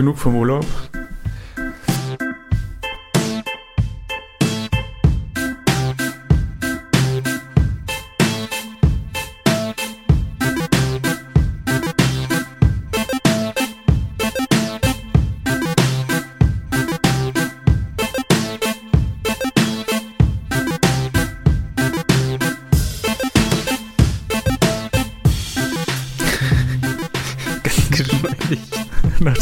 genug vom Urlaub.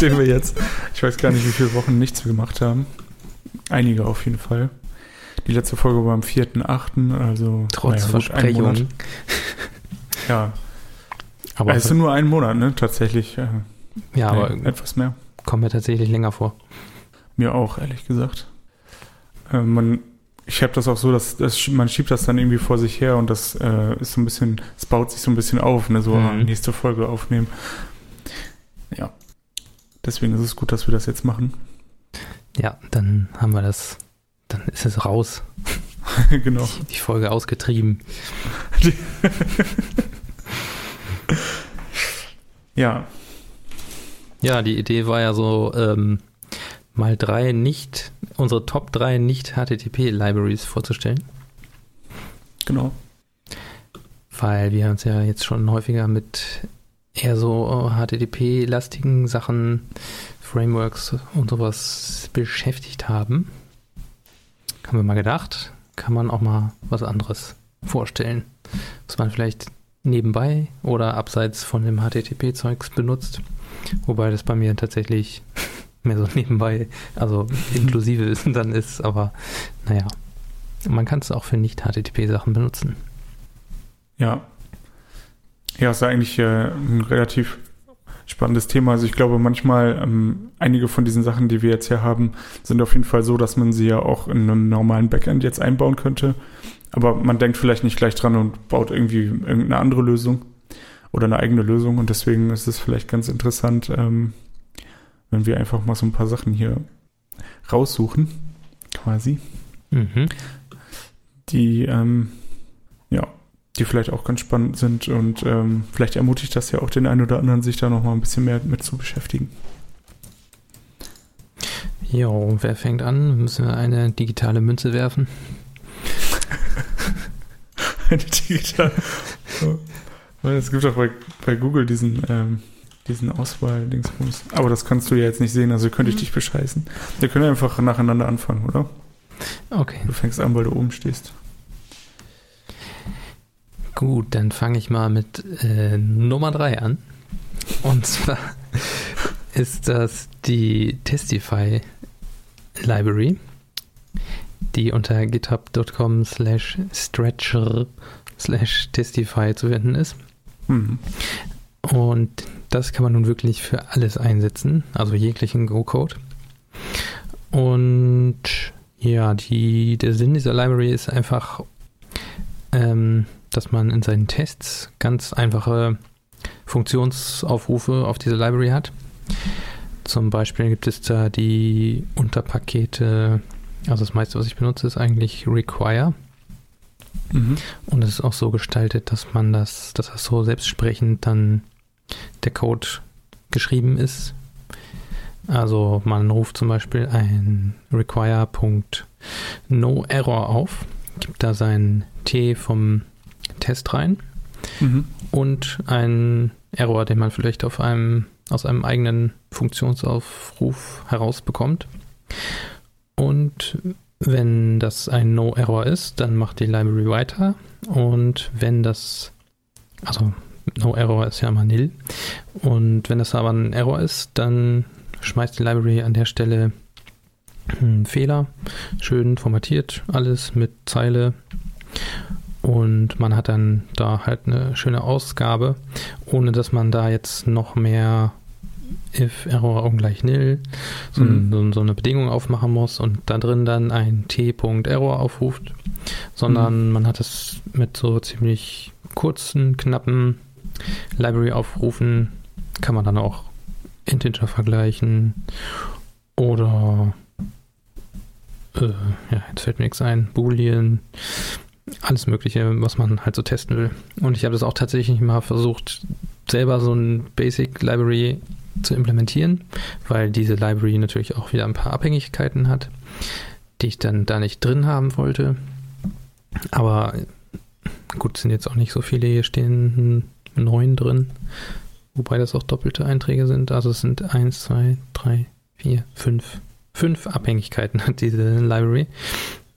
Nachdem wir jetzt, ich weiß gar nicht, wie viele Wochen nichts gemacht haben. Einige auf jeden Fall. Die letzte Folge war am 4.8., also trotz naja, Versprechung. Ja. Aber es ist nur ein Monat, ne? Tatsächlich. Äh, ja, nee, aber etwas mehr. Kommt mir tatsächlich länger vor. Mir auch, ehrlich gesagt. Äh, man, ich habe das auch so, dass, dass, man schiebt das dann irgendwie vor sich her und das äh, ist so ein bisschen, es baut sich so ein bisschen auf, ne? So mhm. nächste Folge aufnehmen. Ja, Deswegen ist es gut, dass wir das jetzt machen. Ja, dann haben wir das, dann ist es raus. genau. Die, die, Folge ausgetrieben. ja. Ja, die Idee war ja so, ähm, mal drei nicht, unsere Top 3 nicht HTTP-Libraries vorzustellen. Genau. Weil wir uns ja jetzt schon häufiger mit eher so HTTP-lastigen Sachen, Frameworks und sowas beschäftigt haben, haben wir mal gedacht, kann man auch mal was anderes vorstellen, was man vielleicht nebenbei oder abseits von dem HTTP-Zeugs benutzt. Wobei das bei mir tatsächlich mehr so nebenbei, also inklusive dann ist, aber naja, man kann es auch für nicht-HTTP-Sachen benutzen. Ja, ja, ist eigentlich äh, ein relativ spannendes Thema. Also ich glaube, manchmal ähm, einige von diesen Sachen, die wir jetzt hier haben, sind auf jeden Fall so, dass man sie ja auch in einem normalen Backend jetzt einbauen könnte. Aber man denkt vielleicht nicht gleich dran und baut irgendwie irgendeine andere Lösung oder eine eigene Lösung. Und deswegen ist es vielleicht ganz interessant, ähm, wenn wir einfach mal so ein paar Sachen hier raussuchen, quasi. Mhm. Die ähm, die vielleicht auch ganz spannend sind und ähm, vielleicht ermutigt das ja auch den einen oder anderen, sich da nochmal ein bisschen mehr mit zu beschäftigen. Jo, wer fängt an? Müssen wir eine digitale Münze werfen? eine digitale. es gibt auch bei, bei Google diesen, ähm, diesen Auswahl-Dingsbums. Aber das kannst du ja jetzt nicht sehen, also könnte ich mhm. dich bescheißen. Wir können einfach nacheinander anfangen, oder? Okay. Du fängst an, weil du oben stehst. Gut, dann fange ich mal mit äh, Nummer 3 an. Und zwar ist das die Testify Library, die unter github.com slash stretcher slash testify zu finden ist. Mhm. Und das kann man nun wirklich für alles einsetzen, also jeglichen Go-Code. Und ja, die, der Sinn dieser Library ist einfach ähm, dass man in seinen Tests ganz einfache Funktionsaufrufe auf diese Library hat. Zum Beispiel gibt es da die Unterpakete, also das meiste, was ich benutze, ist eigentlich require. Mhm. Und es ist auch so gestaltet, dass man das, dass das so selbstsprechend dann der Code geschrieben ist. Also man ruft zum Beispiel ein require.noerror auf, gibt da sein T vom Test rein mhm. und ein Error, den man vielleicht auf einem, aus einem eigenen Funktionsaufruf herausbekommt. Und wenn das ein No-Error ist, dann macht die Library weiter. Und wenn das, also No-Error ist ja immer nil. Und wenn das aber ein Error ist, dann schmeißt die Library an der Stelle einen Fehler, schön formatiert, alles mit Zeile und man hat dann da halt eine schöne Ausgabe, ohne dass man da jetzt noch mehr if error ungleich nil so, mhm. so, so, eine Bedingung aufmachen muss und da drin dann ein t.error aufruft, sondern mhm. man hat es mit so ziemlich kurzen, knappen Library-Aufrufen, kann man dann auch Integer vergleichen oder äh, ja, jetzt fällt mir nichts ein, Boolean alles Mögliche, was man halt so testen will. Und ich habe das auch tatsächlich mal versucht, selber so ein Basic Library zu implementieren, weil diese Library natürlich auch wieder ein paar Abhängigkeiten hat, die ich dann da nicht drin haben wollte. Aber gut, sind jetzt auch nicht so viele. Hier stehen neun drin, wobei das auch doppelte Einträge sind. Also es sind eins, zwei, drei, vier, fünf. Fünf Abhängigkeiten hat diese Library.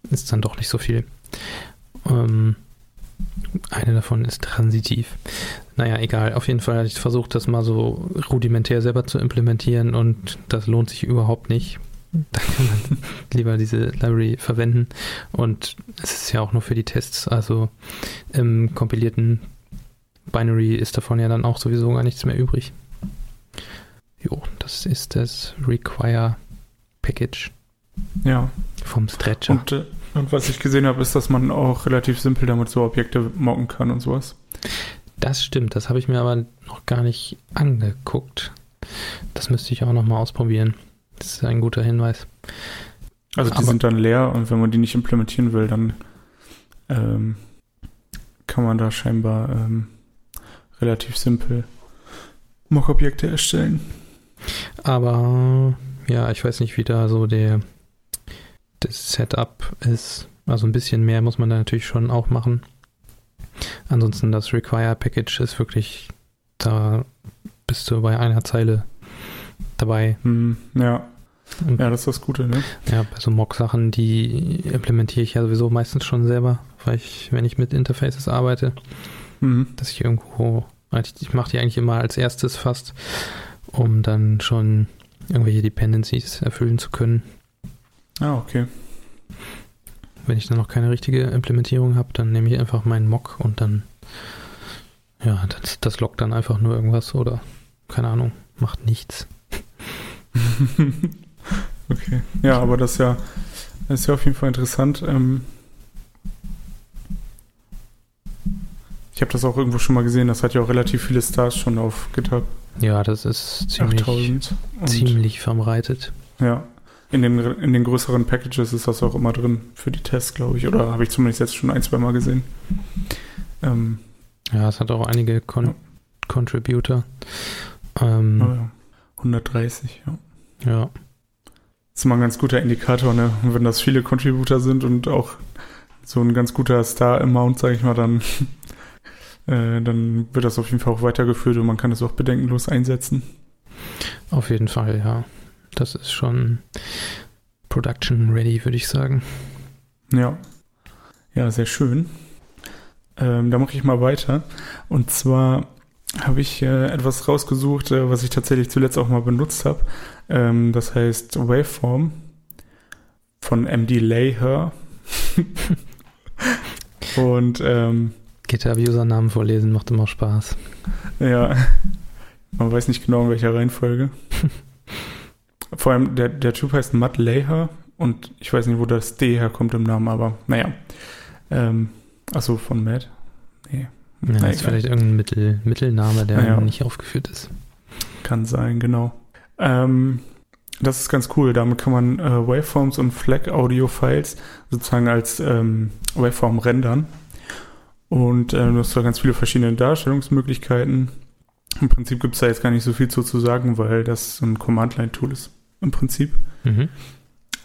Ist dann doch nicht so viel. Ähm, eine davon ist transitiv. Naja, egal. Auf jeden Fall hatte ich versucht, das mal so rudimentär selber zu implementieren und das lohnt sich überhaupt nicht. Da kann man lieber diese Library verwenden. Und es ist ja auch nur für die Tests. Also im kompilierten Binary ist davon ja dann auch sowieso gar nichts mehr übrig. Jo, das ist das Require Package. Ja. Vom Stretcher. Und, äh, und was ich gesehen habe, ist, dass man auch relativ simpel damit so Objekte mocken kann und sowas. Das stimmt, das habe ich mir aber noch gar nicht angeguckt. Das müsste ich auch noch mal ausprobieren. Das ist ein guter Hinweis. Also die aber sind dann leer und wenn man die nicht implementieren will, dann ähm, kann man da scheinbar ähm, relativ simpel Mock-Objekte erstellen. Aber ja, ich weiß nicht, wie da so der das Setup ist. Also ein bisschen mehr muss man da natürlich schon auch machen. Ansonsten das Require Package ist wirklich, da bist du bei einer Zeile dabei. Hm, ja. ja, das ist das Gute, ne? Ja, bei so Mock-Sachen, die implementiere ich ja sowieso meistens schon selber, weil ich, wenn ich mit Interfaces arbeite, mhm. dass ich irgendwo, ich mache die eigentlich immer als erstes fast, um dann schon irgendwelche Dependencies erfüllen zu können. Ah, okay. Wenn ich dann noch keine richtige Implementierung habe, dann nehme ich einfach meinen Mock und dann, ja, das, das lockt dann einfach nur irgendwas oder, keine Ahnung, macht nichts. okay. Ja, aber das ist ja, das ist ja auf jeden Fall interessant. Ähm ich habe das auch irgendwo schon mal gesehen, das hat ja auch relativ viele Stars schon auf GitHub. Ja, das ist ziemlich, ziemlich verbreitet. Ja, in den, in den größeren Packages ist das auch immer drin für die Tests, glaube ich. Oder habe ich zumindest jetzt schon ein, zwei Mal gesehen. Ähm, ja, es hat auch einige Con ja. Contributor. Ähm, oh ja. 130, ja. Ja. Das ist mal ein ganz guter Indikator, ne? Und wenn das viele Contributor sind und auch so ein ganz guter Star-Amount, sage ich mal, dann, äh, dann wird das auf jeden Fall auch weitergeführt und man kann es auch bedenkenlos einsetzen. Auf jeden Fall, ja. Das ist schon Production ready, würde ich sagen. Ja. Ja, sehr schön. Ähm, da mache ich mal weiter. Und zwar habe ich äh, etwas rausgesucht, äh, was ich tatsächlich zuletzt auch mal benutzt habe. Ähm, das heißt Waveform von MD Layher. Und ähm, GitHub-Usernamen vorlesen macht immer Spaß. Ja, man weiß nicht genau in welcher Reihenfolge. Vor allem, der, der Typ heißt Matt Leher und ich weiß nicht, wo das D herkommt im Namen, aber naja. Ähm, achso, von Matt? Nee. Ja, Na, ist vielleicht irgendein Mittel, Mittelname, der naja. nicht aufgeführt ist. Kann sein, genau. Ähm, das ist ganz cool. Damit kann man äh, Waveforms und FLAC-Audio-Files sozusagen als ähm, Waveform rendern. Und äh, du hast da ganz viele verschiedene Darstellungsmöglichkeiten. Im Prinzip gibt es da jetzt gar nicht so viel zu, zu sagen, weil das so ein Command-Line-Tool ist im Prinzip. Mhm.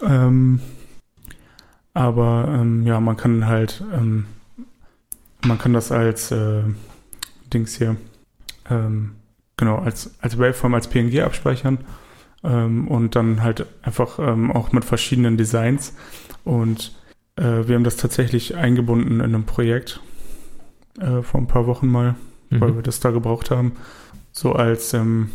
Ähm, aber ähm, ja, man kann halt, ähm, man kann das als äh, Dings hier, ähm, genau, als, als Waveform, als PNG abspeichern ähm, und dann halt einfach ähm, auch mit verschiedenen Designs. Und äh, wir haben das tatsächlich eingebunden in einem Projekt äh, vor ein paar Wochen mal, mhm. weil wir das da gebraucht haben. So als ähm,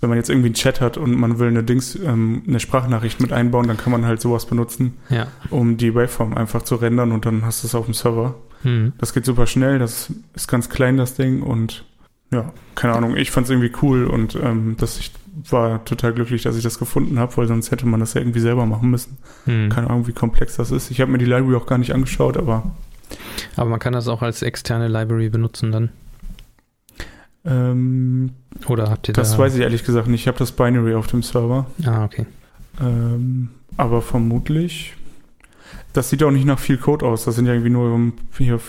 wenn man jetzt irgendwie einen Chat hat und man will eine Dings, ähm, eine Sprachnachricht mit einbauen, dann kann man halt sowas benutzen, ja. um die Waveform einfach zu rendern und dann hast du es auf dem Server. Mhm. Das geht super schnell, das ist ganz klein, das Ding und ja, keine Ahnung, ich fand es irgendwie cool und ähm, das, ich war total glücklich, dass ich das gefunden habe, weil sonst hätte man das ja irgendwie selber machen müssen. Mhm. Keine Ahnung, wie komplex das ist. Ich habe mir die Library auch gar nicht angeschaut, aber. Aber man kann das auch als externe Library benutzen dann. Ähm, Oder habt ihr das? Das weiß ich ehrlich gesagt nicht. Ich habe das Binary auf dem Server. Ah, okay. Ähm, aber vermutlich. Das sieht auch nicht nach viel Code aus. Das sind ja irgendwie nur hier,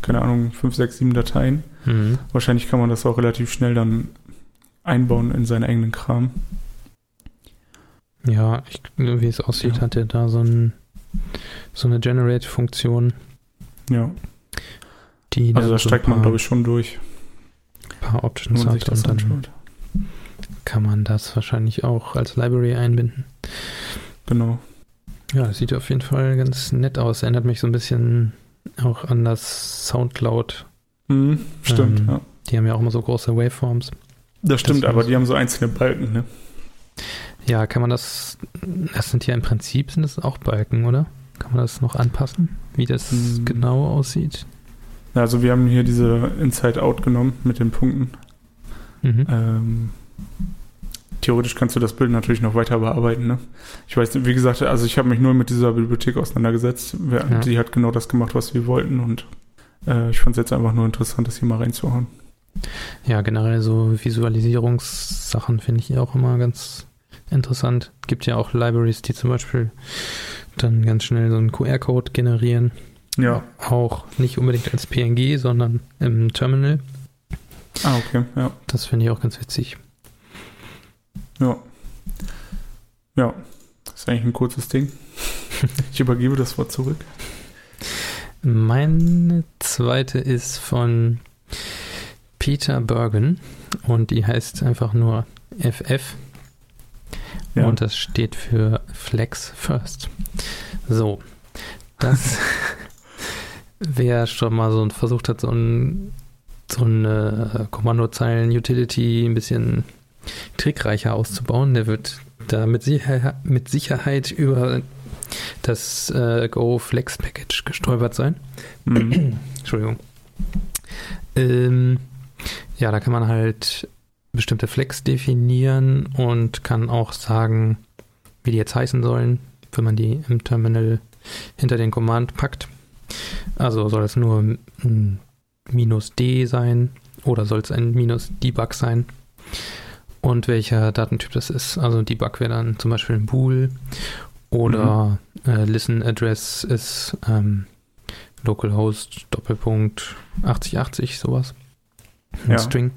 keine Ahnung, 5, 6, 7 Dateien. Mhm. Wahrscheinlich kann man das auch relativ schnell dann einbauen in seinen eigenen Kram. Ja, ich, wie es aussieht, ja. hat er da so, ein, so eine Generate-Funktion. Ja. Also da steigt man, glaube ich, schon durch. Paar Options hat und dann anschaut. kann man das wahrscheinlich auch als Library einbinden. Genau. Ja, das sieht auf jeden Fall ganz nett aus. Erinnert mich so ein bisschen auch an das Soundcloud. Mhm, stimmt, ähm, ja. Die haben ja auch immer so große Waveforms. Das stimmt, das aber die haben so einzelne Balken, ne? Ja, kann man das, das sind ja im Prinzip sind das auch Balken, oder? Kann man das noch anpassen, wie das hm. genau aussieht? Also wir haben hier diese Inside-Out genommen mit den Punkten. Mhm. Ähm, theoretisch kannst du das Bild natürlich noch weiter bearbeiten. Ne? Ich weiß, wie gesagt, also ich habe mich nur mit dieser Bibliothek auseinandergesetzt. Ja. Die hat genau das gemacht, was wir wollten und äh, ich fand es jetzt einfach nur interessant, das hier mal reinzuhauen. Ja, generell so Visualisierungssachen finde ich auch immer ganz interessant. Gibt ja auch Libraries, die zum Beispiel dann ganz schnell so einen QR-Code generieren. Ja. Auch nicht unbedingt als PNG, sondern im Terminal. Ah, okay, ja. Das finde ich auch ganz witzig. Ja. Ja, das ist eigentlich ein kurzes Ding. ich übergebe das Wort zurück. Meine zweite ist von Peter Bergen und die heißt einfach nur FF. Ja. Und das steht für Flex First. So, das, wer schon mal so versucht hat, so ein so eine Kommandozeilen-Utility ein bisschen trickreicher auszubauen. Der wird da mit, Sicher mit Sicherheit über das äh, Go Flex Package gestolpert sein. Mhm. Entschuldigung. Ähm, ja, da kann man halt bestimmte Flex definieren und kann auch sagen, wie die jetzt heißen sollen, wenn man die im Terminal hinter den Command packt. Also soll es nur ein minus D sein oder soll es ein minus Debug sein? und welcher Datentyp das ist. Also Debug wäre dann zum Beispiel ein Bool oder mhm. äh, Listen Address ist ähm, Localhost Doppelpunkt 8080, sowas. Ein ja. String.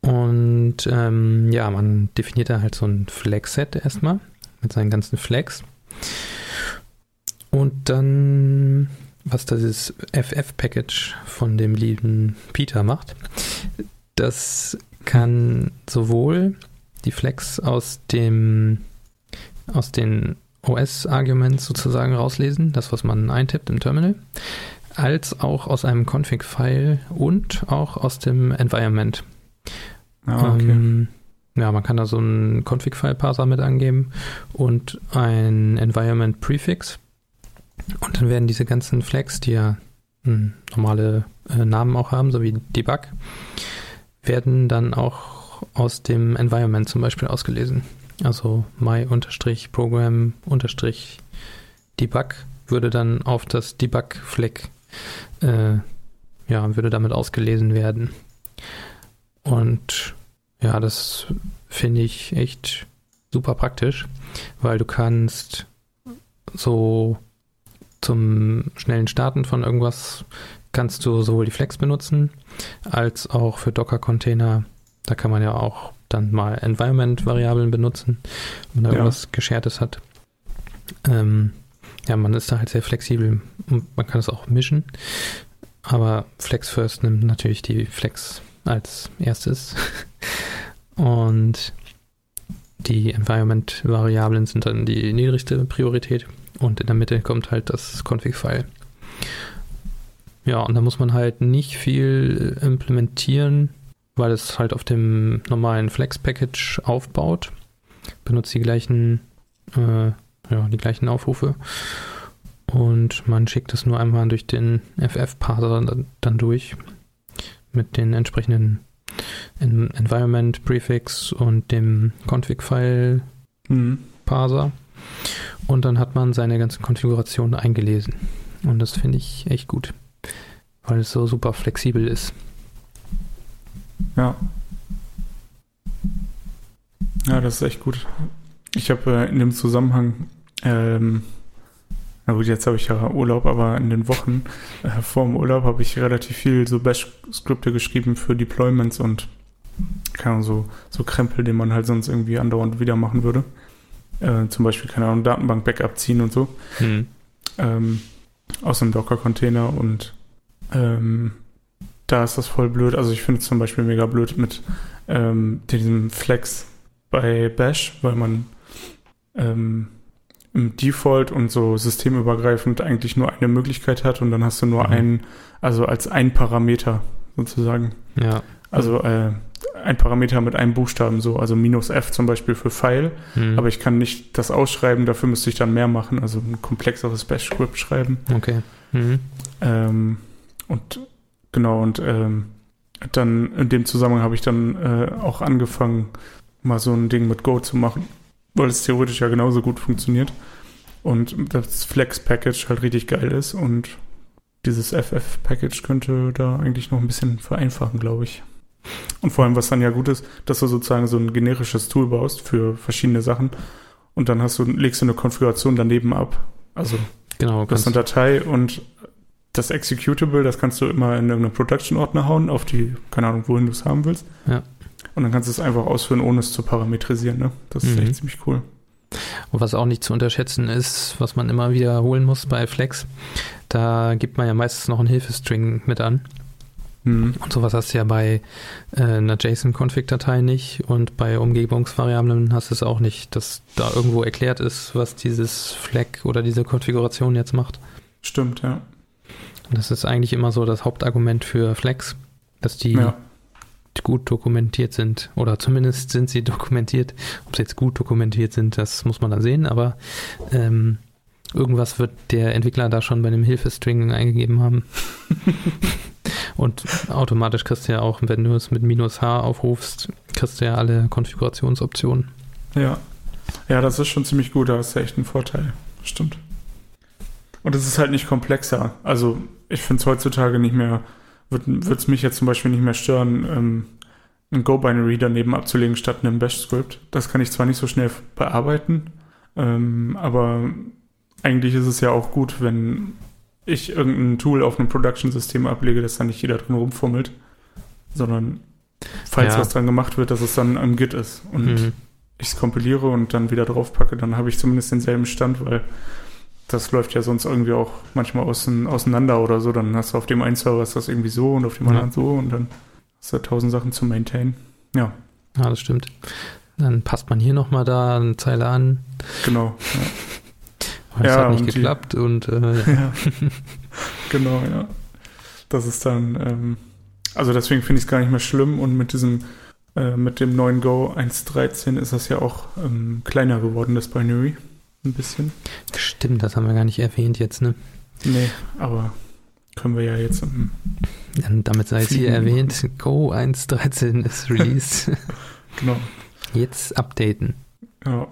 Und ähm, ja, man definiert da halt so ein Flag-Set erstmal mit seinen ganzen Flags. Und dann, was das FF-Package von dem lieben Peter macht, das kann sowohl die Flex aus dem aus den OS-Arguments sozusagen rauslesen, das, was man eintippt im Terminal, als auch aus einem Config-File und auch aus dem Environment. Ah, okay. Ähm, ja, man kann da so einen Config-File-Parser mit angeben und ein Environment-Prefix. Und dann werden diese ganzen Flags, die ja hm, normale äh, Namen auch haben, so wie Debug, werden dann auch aus dem Environment zum Beispiel ausgelesen. Also my-program-debug würde dann auf das Debug-Flag, äh, ja, würde damit ausgelesen werden. Und ja, das finde ich echt super praktisch, weil du kannst so zum schnellen Starten von irgendwas kannst du sowohl die Flex benutzen, als auch für Docker-Container. Da kann man ja auch dann mal Environment-Variablen benutzen, wenn man ja. irgendwas Geschertes hat. Ähm, ja, man ist da halt sehr flexibel und man kann es auch mischen. Aber Flex First nimmt natürlich die Flex als erstes. und die Environment-Variablen sind dann die niedrigste Priorität. Und in der Mitte kommt halt das Config-File. Ja, und da muss man halt nicht viel implementieren, weil es halt auf dem normalen Flex-Package aufbaut. Benutzt die gleichen, äh, ja, die gleichen Aufrufe. Und man schickt es nur einmal durch den FF-Parser dann, dann durch mit den entsprechenden Environment Prefix und dem Config-File mhm. Und dann hat man seine ganzen Konfigurationen eingelesen. Und das finde ich echt gut weil es so super flexibel ist. Ja. Ja, das ist echt gut. Ich habe äh, in dem Zusammenhang, ähm, na gut, jetzt habe ich ja Urlaub, aber in den Wochen äh, vor dem Urlaub habe ich relativ viel so Bash-Skripte geschrieben für Deployments und keine Ahnung, so, so Krempel, den man halt sonst irgendwie andauernd wieder machen würde. Äh, zum Beispiel, keine Ahnung, Datenbank-Backup ziehen und so. Hm. Ähm, aus einem Docker-Container und ähm, da ist das voll blöd. Also ich finde es zum Beispiel mega blöd mit ähm, diesem Flex bei Bash, weil man ähm, im Default und so systemübergreifend eigentlich nur eine Möglichkeit hat und dann hast du nur mhm. einen, also als ein Parameter sozusagen. Ja. Also äh, ein Parameter mit einem Buchstaben so, also minus F zum Beispiel für File, mhm. aber ich kann nicht das ausschreiben, dafür müsste ich dann mehr machen, also ein komplexeres Bash-Script schreiben. Okay. Mhm. Ähm, und genau, und ähm, dann in dem Zusammenhang habe ich dann äh, auch angefangen, mal so ein Ding mit Go zu machen, weil es theoretisch ja genauso gut funktioniert und das Flex-Package halt richtig geil ist und dieses FF-Package könnte da eigentlich noch ein bisschen vereinfachen, glaube ich. Und vor allem, was dann ja gut ist, dass du sozusagen so ein generisches Tool baust für verschiedene Sachen und dann hast du, legst du eine Konfiguration daneben ab. Also genau, das ist eine Datei und das Executable, das kannst du immer in irgendeinen Production-Ordner hauen, auf die, keine Ahnung, wohin du es haben willst. Ja. Und dann kannst du es einfach ausführen, ohne es zu parametrisieren. Ne? Das ist mhm. echt ziemlich cool. Und was auch nicht zu unterschätzen ist, was man immer wiederholen muss bei Flex, da gibt man ja meistens noch einen Hilfestring mit an. Mhm. Und sowas hast du ja bei äh, einer JSON-Config-Datei nicht und bei Umgebungsvariablen hast du es auch nicht, dass da irgendwo erklärt ist, was dieses Flag oder diese Konfiguration jetzt macht. Stimmt, ja. Und das ist eigentlich immer so das Hauptargument für Flex, dass die ja. gut dokumentiert sind. Oder zumindest sind sie dokumentiert. Ob sie jetzt gut dokumentiert sind, das muss man dann sehen, aber ähm, irgendwas wird der Entwickler da schon bei einem Hilfestring eingegeben haben. Und automatisch kriegst du ja auch, wenn du es mit minus H aufrufst, kriegst du ja alle Konfigurationsoptionen. Ja. Ja, das ist schon ziemlich gut, da ist echt ein Vorteil. Stimmt. Und es ist halt nicht komplexer. Also ich finde es heutzutage nicht mehr, würde es mich jetzt zum Beispiel nicht mehr stören, ähm, ein Go-Binary daneben abzulegen statt einem Bash-Script. Das kann ich zwar nicht so schnell bearbeiten, ähm, aber eigentlich ist es ja auch gut, wenn ich irgendein Tool auf einem Production-System ablege, dass da nicht jeder drin rumfummelt, sondern falls ja. was dran gemacht wird, dass es dann am Git ist und mhm. ich es kompiliere und dann wieder draufpacke, dann habe ich zumindest denselben Stand, weil das läuft ja sonst irgendwie auch manchmal auseinander oder so. Dann hast du auf dem einen Server ist das irgendwie so und auf dem ja. anderen so und dann hast du tausend Sachen zu maintain. Ja. Ja, das stimmt. Dann passt man hier nochmal da eine Zeile an. Genau. Ja. Es ja, hat nicht geklappt die, und äh, ja. genau, ja. Das ist dann, ähm, also deswegen finde ich es gar nicht mehr schlimm und mit diesem, äh, mit dem neuen Go 1.13 ist das ja auch ähm, kleiner geworden, das Binary. Ein bisschen. Stimmt, das haben wir gar nicht erwähnt jetzt, ne? Nee, aber können wir ja jetzt. Ähm, Dann damit sei es hier erwähnt, Go 1.13 ist released. genau. Jetzt updaten. Ja,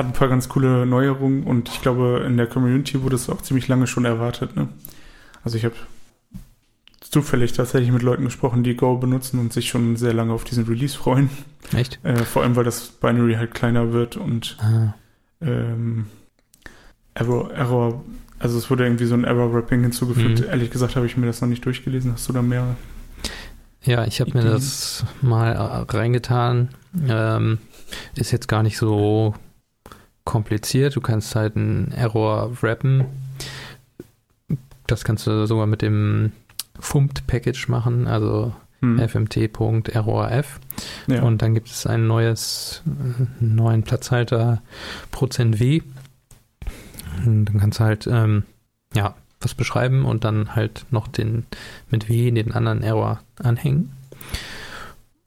hat ein paar ganz coole Neuerungen und ich glaube, in der Community wurde es auch ziemlich lange schon erwartet. Ne? Also ich habe zufällig tatsächlich mit Leuten gesprochen, die Go benutzen und sich schon sehr lange auf diesen Release freuen. Echt? Äh, vor allem, weil das Binary halt kleiner wird und ah. ähm, Error, Error, also es wurde irgendwie so ein Error-Wrapping hinzugefügt. Mhm. Ehrlich gesagt habe ich mir das noch nicht durchgelesen. Hast du da mehr? Ja, ich habe mir das mal reingetan. Ähm, ist jetzt gar nicht so kompliziert. Du kannst halt einen Error wrappen. Das kannst du sogar mit dem FUMT-Package machen, also hm. fmt.errorf. Ja. Und dann gibt es ein neues, einen neuen Platzhalter %w. Und dann kannst du halt, ähm, ja, was beschreiben und dann halt noch den mit w den anderen Error anhängen.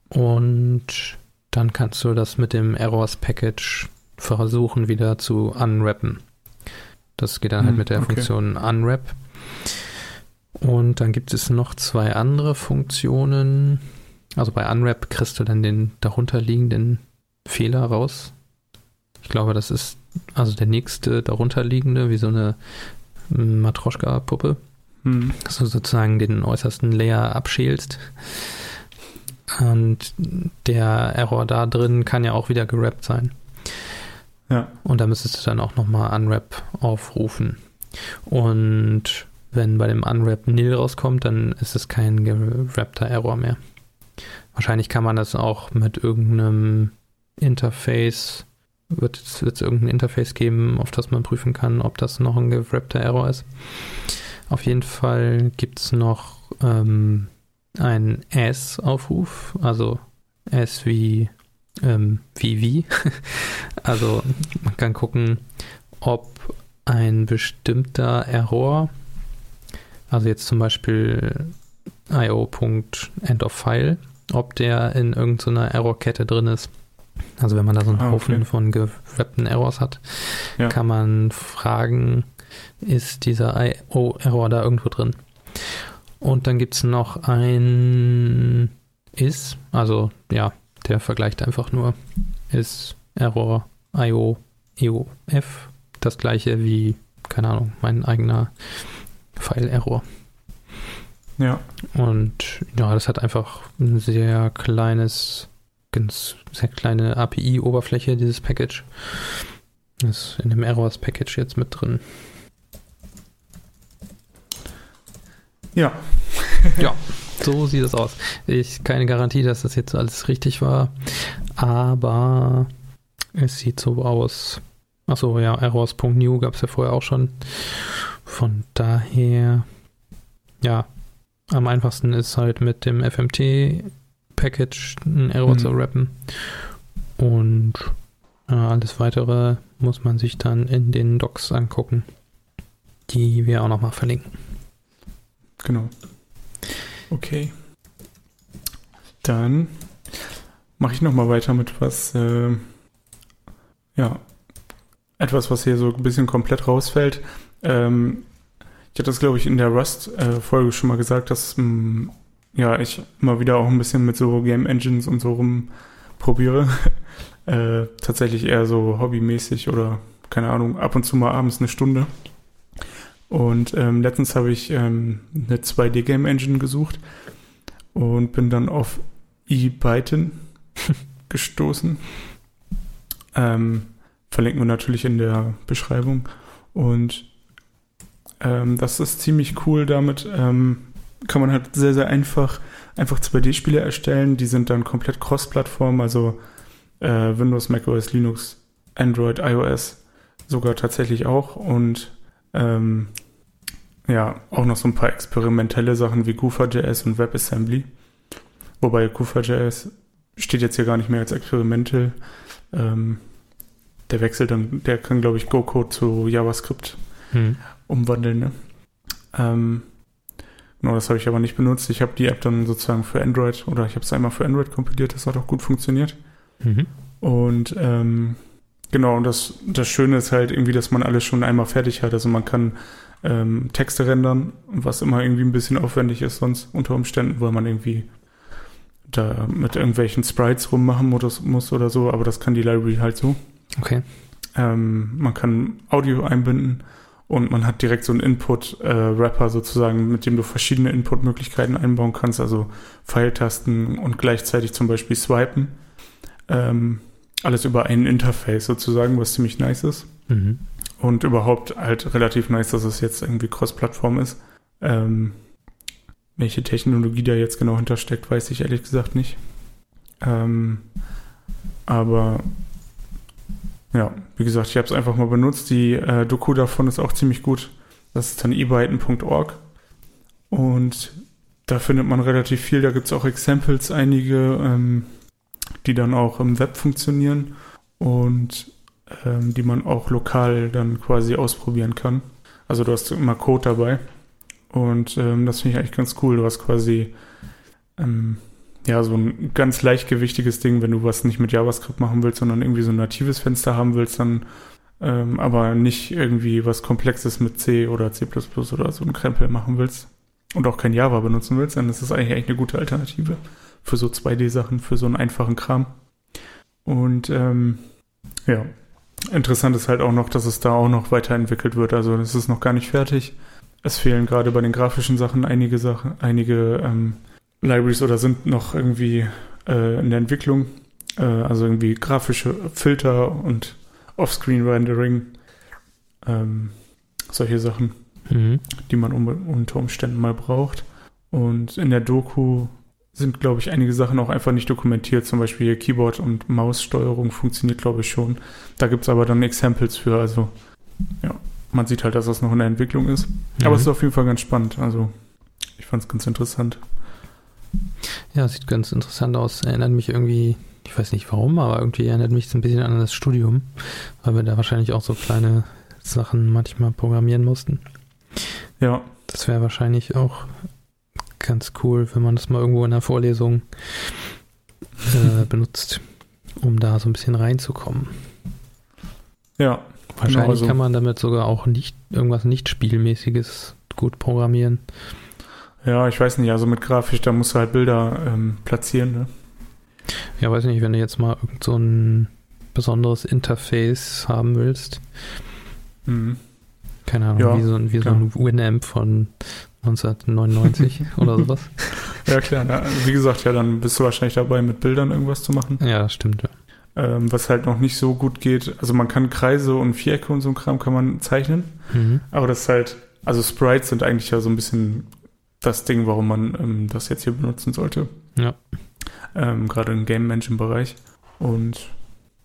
Und dann kannst du das mit dem Errors Package versuchen wieder zu unwrappen. Das geht dann halt hm, mit der okay. Funktion unwrap. Und dann gibt es noch zwei andere Funktionen. Also bei unwrap kriegst du dann den darunterliegenden Fehler raus. Ich glaube, das ist also der nächste darunterliegende, wie so eine Matroschka-Puppe. Hm. Dass du sozusagen den äußersten Layer abschälst. Und der Error da drin kann ja auch wieder gerappt sein. Ja. Und da müsstest du dann auch nochmal Unwrap aufrufen. Und wenn bei dem Unwrap nil rauskommt, dann ist es kein gerappter Error mehr. wahrscheinlich kann man das auch mit irgendeinem Interface, wird es irgendein Interface geben, auf das man prüfen kann, ob das noch ein gewrappter Error ist. Auf jeden Fall gibt es noch ähm, einen S-Aufruf, also S wie ähm, wie wie. also man kann gucken, ob ein bestimmter Error, also jetzt zum Beispiel io.endOfFile, ob der in irgendeiner Errorkette drin ist. Also wenn man da so einen ah, Haufen okay. von gewebten Errors hat, ja. kann man fragen, ist dieser IO-Error da irgendwo drin? Und dann gibt es noch ein is, also ja, der vergleicht einfach nur is Error IO EOF das gleiche wie, keine Ahnung, mein eigener File-Error. Ja. Und ja, das hat einfach ein sehr kleines, ganz sehr kleine API-Oberfläche, dieses Package. Das ist in dem Errors-Package jetzt mit drin. Ja. ja, so sieht es aus. Ich keine Garantie, dass das jetzt alles richtig war, aber es sieht so aus. Achso, ja, errors.new gab es ja vorher auch schon. Von daher, ja, am einfachsten ist halt mit dem FMT-Package ein Error mhm. zu rappen. Und äh, alles weitere muss man sich dann in den Docs angucken, die wir auch nochmal verlinken. Genau. Okay. Dann mache ich nochmal weiter mit was, äh, ja, etwas, was hier so ein bisschen komplett rausfällt. Ähm, ich hatte das, glaube ich, in der Rust-Folge schon mal gesagt, dass mh, mm, ja, ich immer wieder auch ein bisschen mit so Game Engines und so rum probiere. äh, tatsächlich eher so hobbymäßig oder keine Ahnung, ab und zu mal abends eine Stunde. Und ähm, letztens habe ich ähm, eine 2D-Game Engine gesucht und bin dann auf eByton gestoßen. Ähm, verlinken wir natürlich in der Beschreibung. Und ähm, das ist ziemlich cool. Damit ähm, kann man halt sehr, sehr einfach einfach 2D-Spiele erstellen. Die sind dann komplett cross-Plattform, also äh, Windows, macOS, Linux, Android, iOS sogar tatsächlich auch. Und ähm, ja, auch noch so ein paar experimentelle Sachen wie Goofer.js und WebAssembly. Wobei Goofer.js steht jetzt hier gar nicht mehr als experimental. Ähm, der wechselt dann, der kann, glaube ich, Go-Code zu JavaScript hm. umwandeln. Ne? Ähm, genau, das habe ich aber nicht benutzt. Ich habe die App dann sozusagen für Android oder ich habe es einmal für Android kompiliert, das hat auch gut funktioniert. Mhm. Und ähm, genau, und das, das Schöne ist halt irgendwie, dass man alles schon einmal fertig hat. Also man kann ähm, Texte rendern, was immer irgendwie ein bisschen aufwendig ist sonst unter Umständen, weil man irgendwie da mit irgendwelchen Sprites rummachen muss oder so, aber das kann die Library halt so. Okay. Ähm, man kann Audio einbinden und man hat direkt so einen Input-Wrapper äh, sozusagen, mit dem du verschiedene Input-Möglichkeiten einbauen kannst, also Pfeiltasten und gleichzeitig zum Beispiel swipen. Ähm, alles über ein Interface sozusagen, was ziemlich nice ist. Mhm. Und überhaupt halt relativ nice, dass es jetzt irgendwie Cross-Plattform ist. Ähm, welche Technologie da jetzt genau hintersteckt, weiß ich ehrlich gesagt nicht. Ähm, aber ja, wie gesagt, ich habe es einfach mal benutzt. Die äh, Doku davon ist auch ziemlich gut. Das ist dann ebyten.org. Und da findet man relativ viel. Da gibt es auch Examples, einige, ähm, die dann auch im Web funktionieren und ähm, die man auch lokal dann quasi ausprobieren kann. Also du hast immer Code dabei. Und ähm, das finde ich eigentlich ganz cool. Du hast quasi ähm, ja, so ein ganz leichtgewichtiges Ding, wenn du was nicht mit JavaScript machen willst, sondern irgendwie so ein natives Fenster haben willst, dann ähm, aber nicht irgendwie was Komplexes mit C oder C oder so ein Krempel machen willst und auch kein Java benutzen willst, dann ist das eigentlich eine gute Alternative für so 2D-Sachen, für so einen einfachen Kram. Und ähm, ja, interessant ist halt auch noch, dass es da auch noch weiterentwickelt wird. Also es ist noch gar nicht fertig. Es fehlen gerade bei den grafischen Sachen einige Sachen, einige ähm, Libraries oder sind noch irgendwie äh, in der Entwicklung. Äh, also irgendwie grafische Filter und Offscreen-Rendering. Ähm, solche Sachen, mhm. die man um, unter Umständen mal braucht. Und in der Doku sind, glaube ich, einige Sachen auch einfach nicht dokumentiert. Zum Beispiel Keyboard- und Maussteuerung funktioniert, glaube ich, schon. Da gibt es aber dann Examples für. Also, ja, man sieht halt, dass das noch in der Entwicklung ist. Mhm. Aber es ist auf jeden Fall ganz spannend. Also, ich fand es ganz interessant. Ja, sieht ganz interessant aus. Erinnert mich irgendwie, ich weiß nicht warum, aber irgendwie erinnert mich so ein bisschen an das Studium, weil wir da wahrscheinlich auch so kleine Sachen manchmal programmieren mussten. Ja. Das wäre wahrscheinlich auch ganz cool, wenn man das mal irgendwo in der Vorlesung äh, benutzt, um da so ein bisschen reinzukommen. Ja. Wahrscheinlich genau so. kann man damit sogar auch nicht irgendwas nicht spielmäßiges gut programmieren. Ja, ich weiß nicht, also mit Grafisch, da musst du halt Bilder ähm, platzieren, ne? Ja, weiß nicht, wenn du jetzt mal irgend so ein besonderes Interface haben willst. Mhm. Keine Ahnung, ja, wie so, wie so ein Winamp von 1999 oder sowas. Ja, klar. Na, wie gesagt, ja, dann bist du wahrscheinlich dabei, mit Bildern irgendwas zu machen. Ja, das stimmt, ja. Ähm, was halt noch nicht so gut geht. Also man kann Kreise und Vierecke und so ein Kram kann man zeichnen. Mhm. Aber das ist halt, also Sprites sind eigentlich ja so ein bisschen das Ding, warum man ähm, das jetzt hier benutzen sollte. Ja. Ähm, Gerade im Game Engine Bereich. Und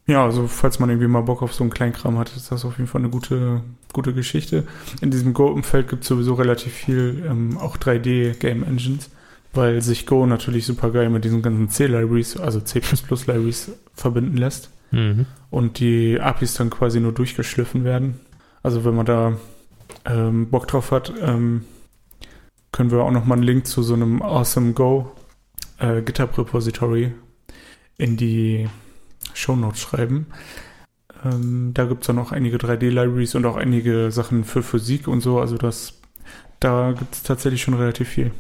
ja, also falls man irgendwie mal Bock auf so einen Kleinkram hat, ist das auf jeden Fall eine gute, gute Geschichte. In diesem Go-Umfeld gibt es sowieso relativ viel, ähm, auch 3D-Game Engines, weil sich Go natürlich super geil mit diesen ganzen C-Libraries, also C++-Libraries verbinden lässt. Mhm. Und die APIs dann quasi nur durchgeschliffen werden. Also wenn man da ähm, Bock drauf hat, ähm, können wir auch nochmal einen Link zu so einem Awesome Go äh, GitHub Repository in die Shownotes schreiben. Ähm, da gibt es dann auch einige 3D-Libraries und auch einige Sachen für Physik und so. Also das, da gibt es tatsächlich schon relativ viel.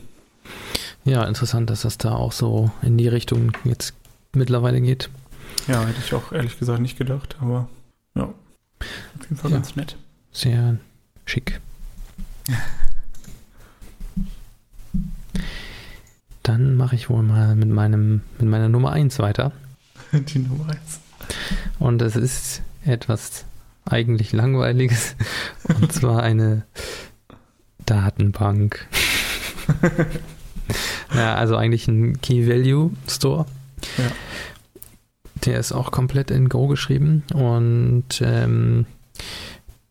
Ja, interessant, dass das da auch so in die Richtung jetzt mittlerweile geht. Ja, hätte ich auch ehrlich gesagt nicht gedacht, aber ja, auf jeden Fall ja, ganz nett. Sehr schick. Dann mache ich wohl mal mit meinem mit meiner Nummer 1 weiter. Die Nummer 1. Und es ist etwas eigentlich Langweiliges. Und zwar eine Datenbank. ja, also eigentlich ein Key Value Store. Ja. Der ist auch komplett in Go geschrieben und ähm,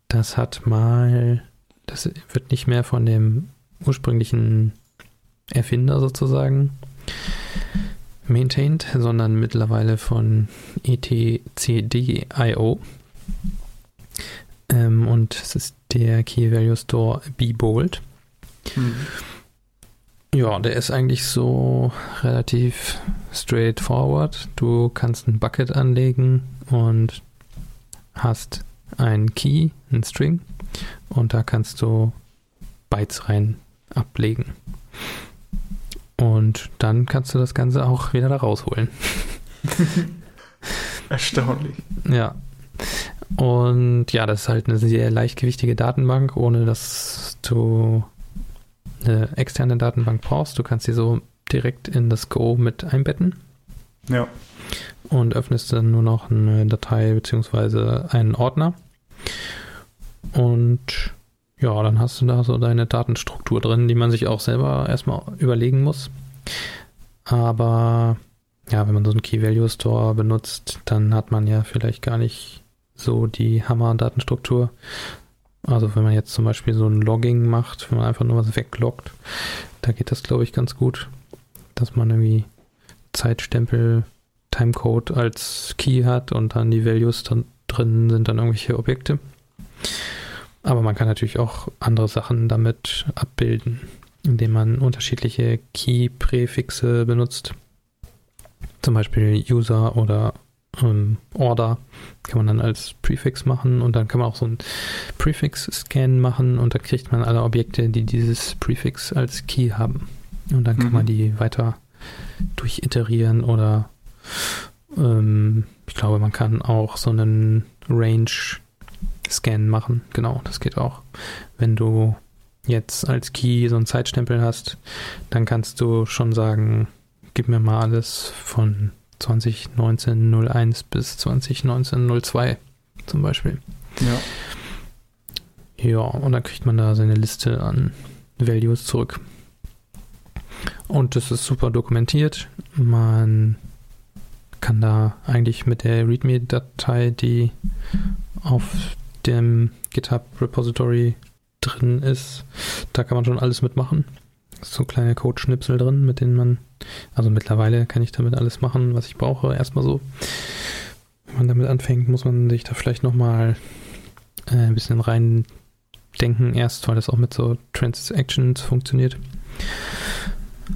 das hat mal, das wird nicht mehr von dem ursprünglichen Erfinder sozusagen maintained, sondern mittlerweile von etcd.io. Ähm, und es ist der Key Value Store Be Bold. Mhm. Ja, der ist eigentlich so relativ straightforward. Du kannst ein Bucket anlegen und hast einen Key, einen String und da kannst du Bytes rein ablegen. Und dann kannst du das Ganze auch wieder da rausholen. Erstaunlich. Ja. Und ja, das ist halt eine sehr leichtgewichtige Datenbank, ohne dass du eine externe Datenbank brauchst. Du kannst sie so direkt in das Go mit einbetten. Ja. Und öffnest dann nur noch eine Datei bzw. einen Ordner. Und ja, dann hast du da so deine Datenstruktur drin, die man sich auch selber erstmal überlegen muss. Aber ja, wenn man so einen Key Value Store benutzt, dann hat man ja vielleicht gar nicht so die Hammer-Datenstruktur. Also wenn man jetzt zum Beispiel so ein Logging macht, wenn man einfach nur was wegloggt, da geht das, glaube ich, ganz gut, dass man irgendwie Zeitstempel, Timecode als Key hat und dann die Values dann drin sind dann irgendwelche Objekte. Aber man kann natürlich auch andere Sachen damit abbilden, indem man unterschiedliche Key-Präfixe benutzt. Zum Beispiel User oder ähm, Order kann man dann als Prefix machen und dann kann man auch so ein Prefix-Scan machen und dann kriegt man alle Objekte, die dieses Prefix als Key haben. Und dann kann mhm. man die weiter durchiterieren oder ähm, ich glaube, man kann auch so einen Range Scan machen. Genau, das geht auch. Wenn du jetzt als Key so einen Zeitstempel hast, dann kannst du schon sagen, gib mir mal alles von 2019-01 bis 2019-02 zum Beispiel. Ja. Ja, und dann kriegt man da seine Liste an Values zurück. Und das ist super dokumentiert. Man kann da eigentlich mit der README-Datei, die auf dem GitHub Repository drin ist, da kann man schon alles mitmachen. So kleine Code-Schnipsel drin, mit denen man, also mittlerweile kann ich damit alles machen, was ich brauche. Erstmal so. Wenn man damit anfängt, muss man sich da vielleicht nochmal äh, ein bisschen rein denken erst, weil das auch mit so Transactions funktioniert.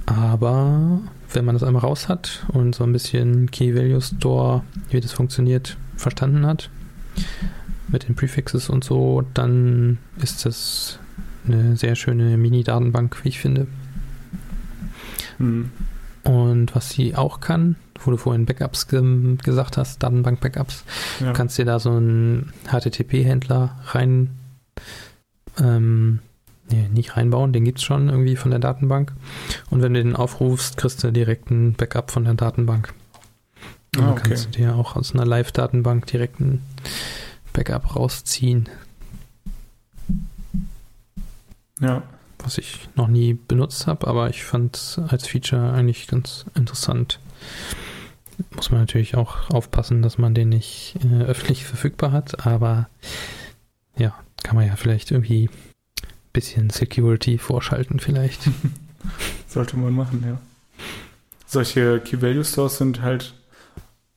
Aber wenn man das einmal raus hat und so ein bisschen Key Value Store, wie das funktioniert, verstanden hat, mit den Prefixes und so, dann ist das eine sehr schöne Mini-Datenbank, wie ich finde. Mhm. Und was sie auch kann, wo du vorhin Backups ge gesagt hast, Datenbank-Backups, ja. kannst dir da so einen HTTP-Händler rein, ähm, nee, nicht reinbauen, den gibt es schon irgendwie von der Datenbank. Und wenn du den aufrufst, kriegst du direkt ein Backup von der Datenbank. Und ah, okay. dann kannst du dir auch aus einer Live-Datenbank direkt ein Backup rausziehen. Ja. Was ich noch nie benutzt habe, aber ich fand es als Feature eigentlich ganz interessant. Muss man natürlich auch aufpassen, dass man den nicht äh, öffentlich verfügbar hat, aber ja, kann man ja vielleicht irgendwie ein bisschen Security vorschalten, vielleicht. Sollte man machen, ja. Solche Key Value Stores sind halt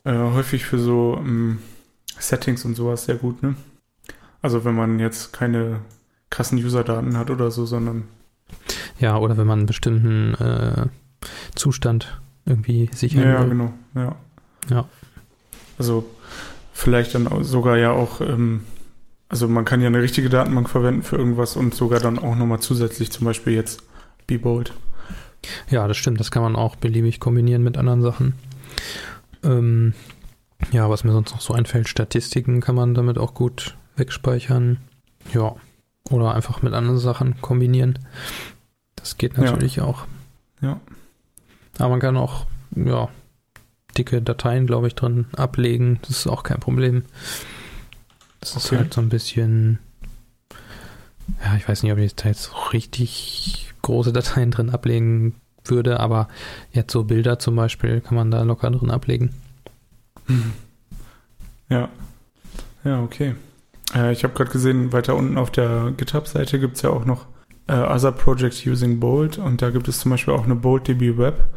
äh, häufig für so ähm, Settings und sowas sehr gut, ne? Also wenn man jetzt keine krassen User-Daten hat oder so, sondern. Ja, oder wenn man einen bestimmten äh, Zustand irgendwie sichern Ja, will. genau, ja. Ja. Also vielleicht dann sogar ja auch, ähm, also man kann ja eine richtige Datenbank verwenden für irgendwas und sogar dann auch nochmal zusätzlich zum Beispiel jetzt Bebold. Ja, das stimmt, das kann man auch beliebig kombinieren mit anderen Sachen. Ähm, ja, was mir sonst noch so einfällt, Statistiken kann man damit auch gut wegspeichern. Ja, oder einfach mit anderen Sachen kombinieren. Das geht natürlich ja. auch. Ja. Aber man kann auch, ja, dicke Dateien, glaube ich, drin ablegen. Das ist auch kein Problem. Das ist halt so ein bisschen, ja, ich weiß nicht, ob ich da jetzt richtig große Dateien drin ablegen würde, aber jetzt so Bilder zum Beispiel kann man da locker drin ablegen. Ja. Ja, okay. Äh, ich habe gerade gesehen, weiter unten auf der GitHub-Seite gibt es ja auch noch äh, Other Projects Using Bold und da gibt es zum Beispiel auch eine BoldDB Web.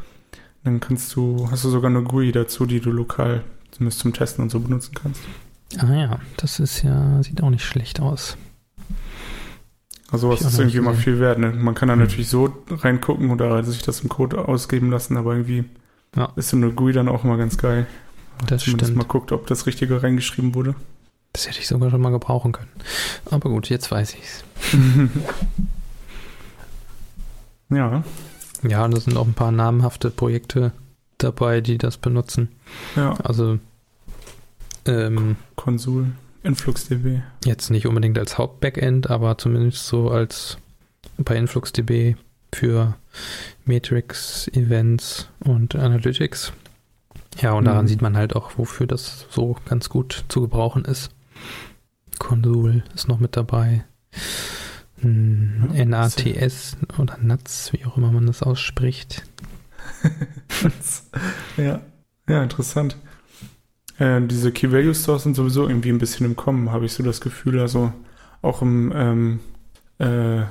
Dann kannst du, hast du sogar eine GUI dazu, die du lokal zumindest zum Testen und so benutzen kannst. Ah ja, das ist ja, sieht auch nicht schlecht aus. Also was ist irgendwie mal viel wert. Ne? Man kann da hm. natürlich so reingucken oder sich das im Code ausgeben lassen, aber irgendwie ja. ist so eine GUI dann auch immer ganz geil. Das Zumindest stimmt. mal guckt, ob das Richtige reingeschrieben wurde. Das hätte ich sogar schon mal gebrauchen können. Aber gut, jetzt weiß ich's. ja. Ja, und da sind auch ein paar namhafte Projekte dabei, die das benutzen. Ja. Also ähm, Konsul, InfluxDB. Jetzt nicht unbedingt als Hauptbackend, aber zumindest so als bei InfluxDB für Matrix, Events und Analytics. Ja, und daran mhm. sieht man halt auch, wofür das so ganz gut zu gebrauchen ist. Konsul ist noch mit dabei. NATS oder NATS, wie auch immer man das ausspricht. ja. ja, interessant. Äh, diese Key Value Stores sind sowieso irgendwie ein bisschen im Kommen, habe ich so das Gefühl. Also auch im, ähm, äh,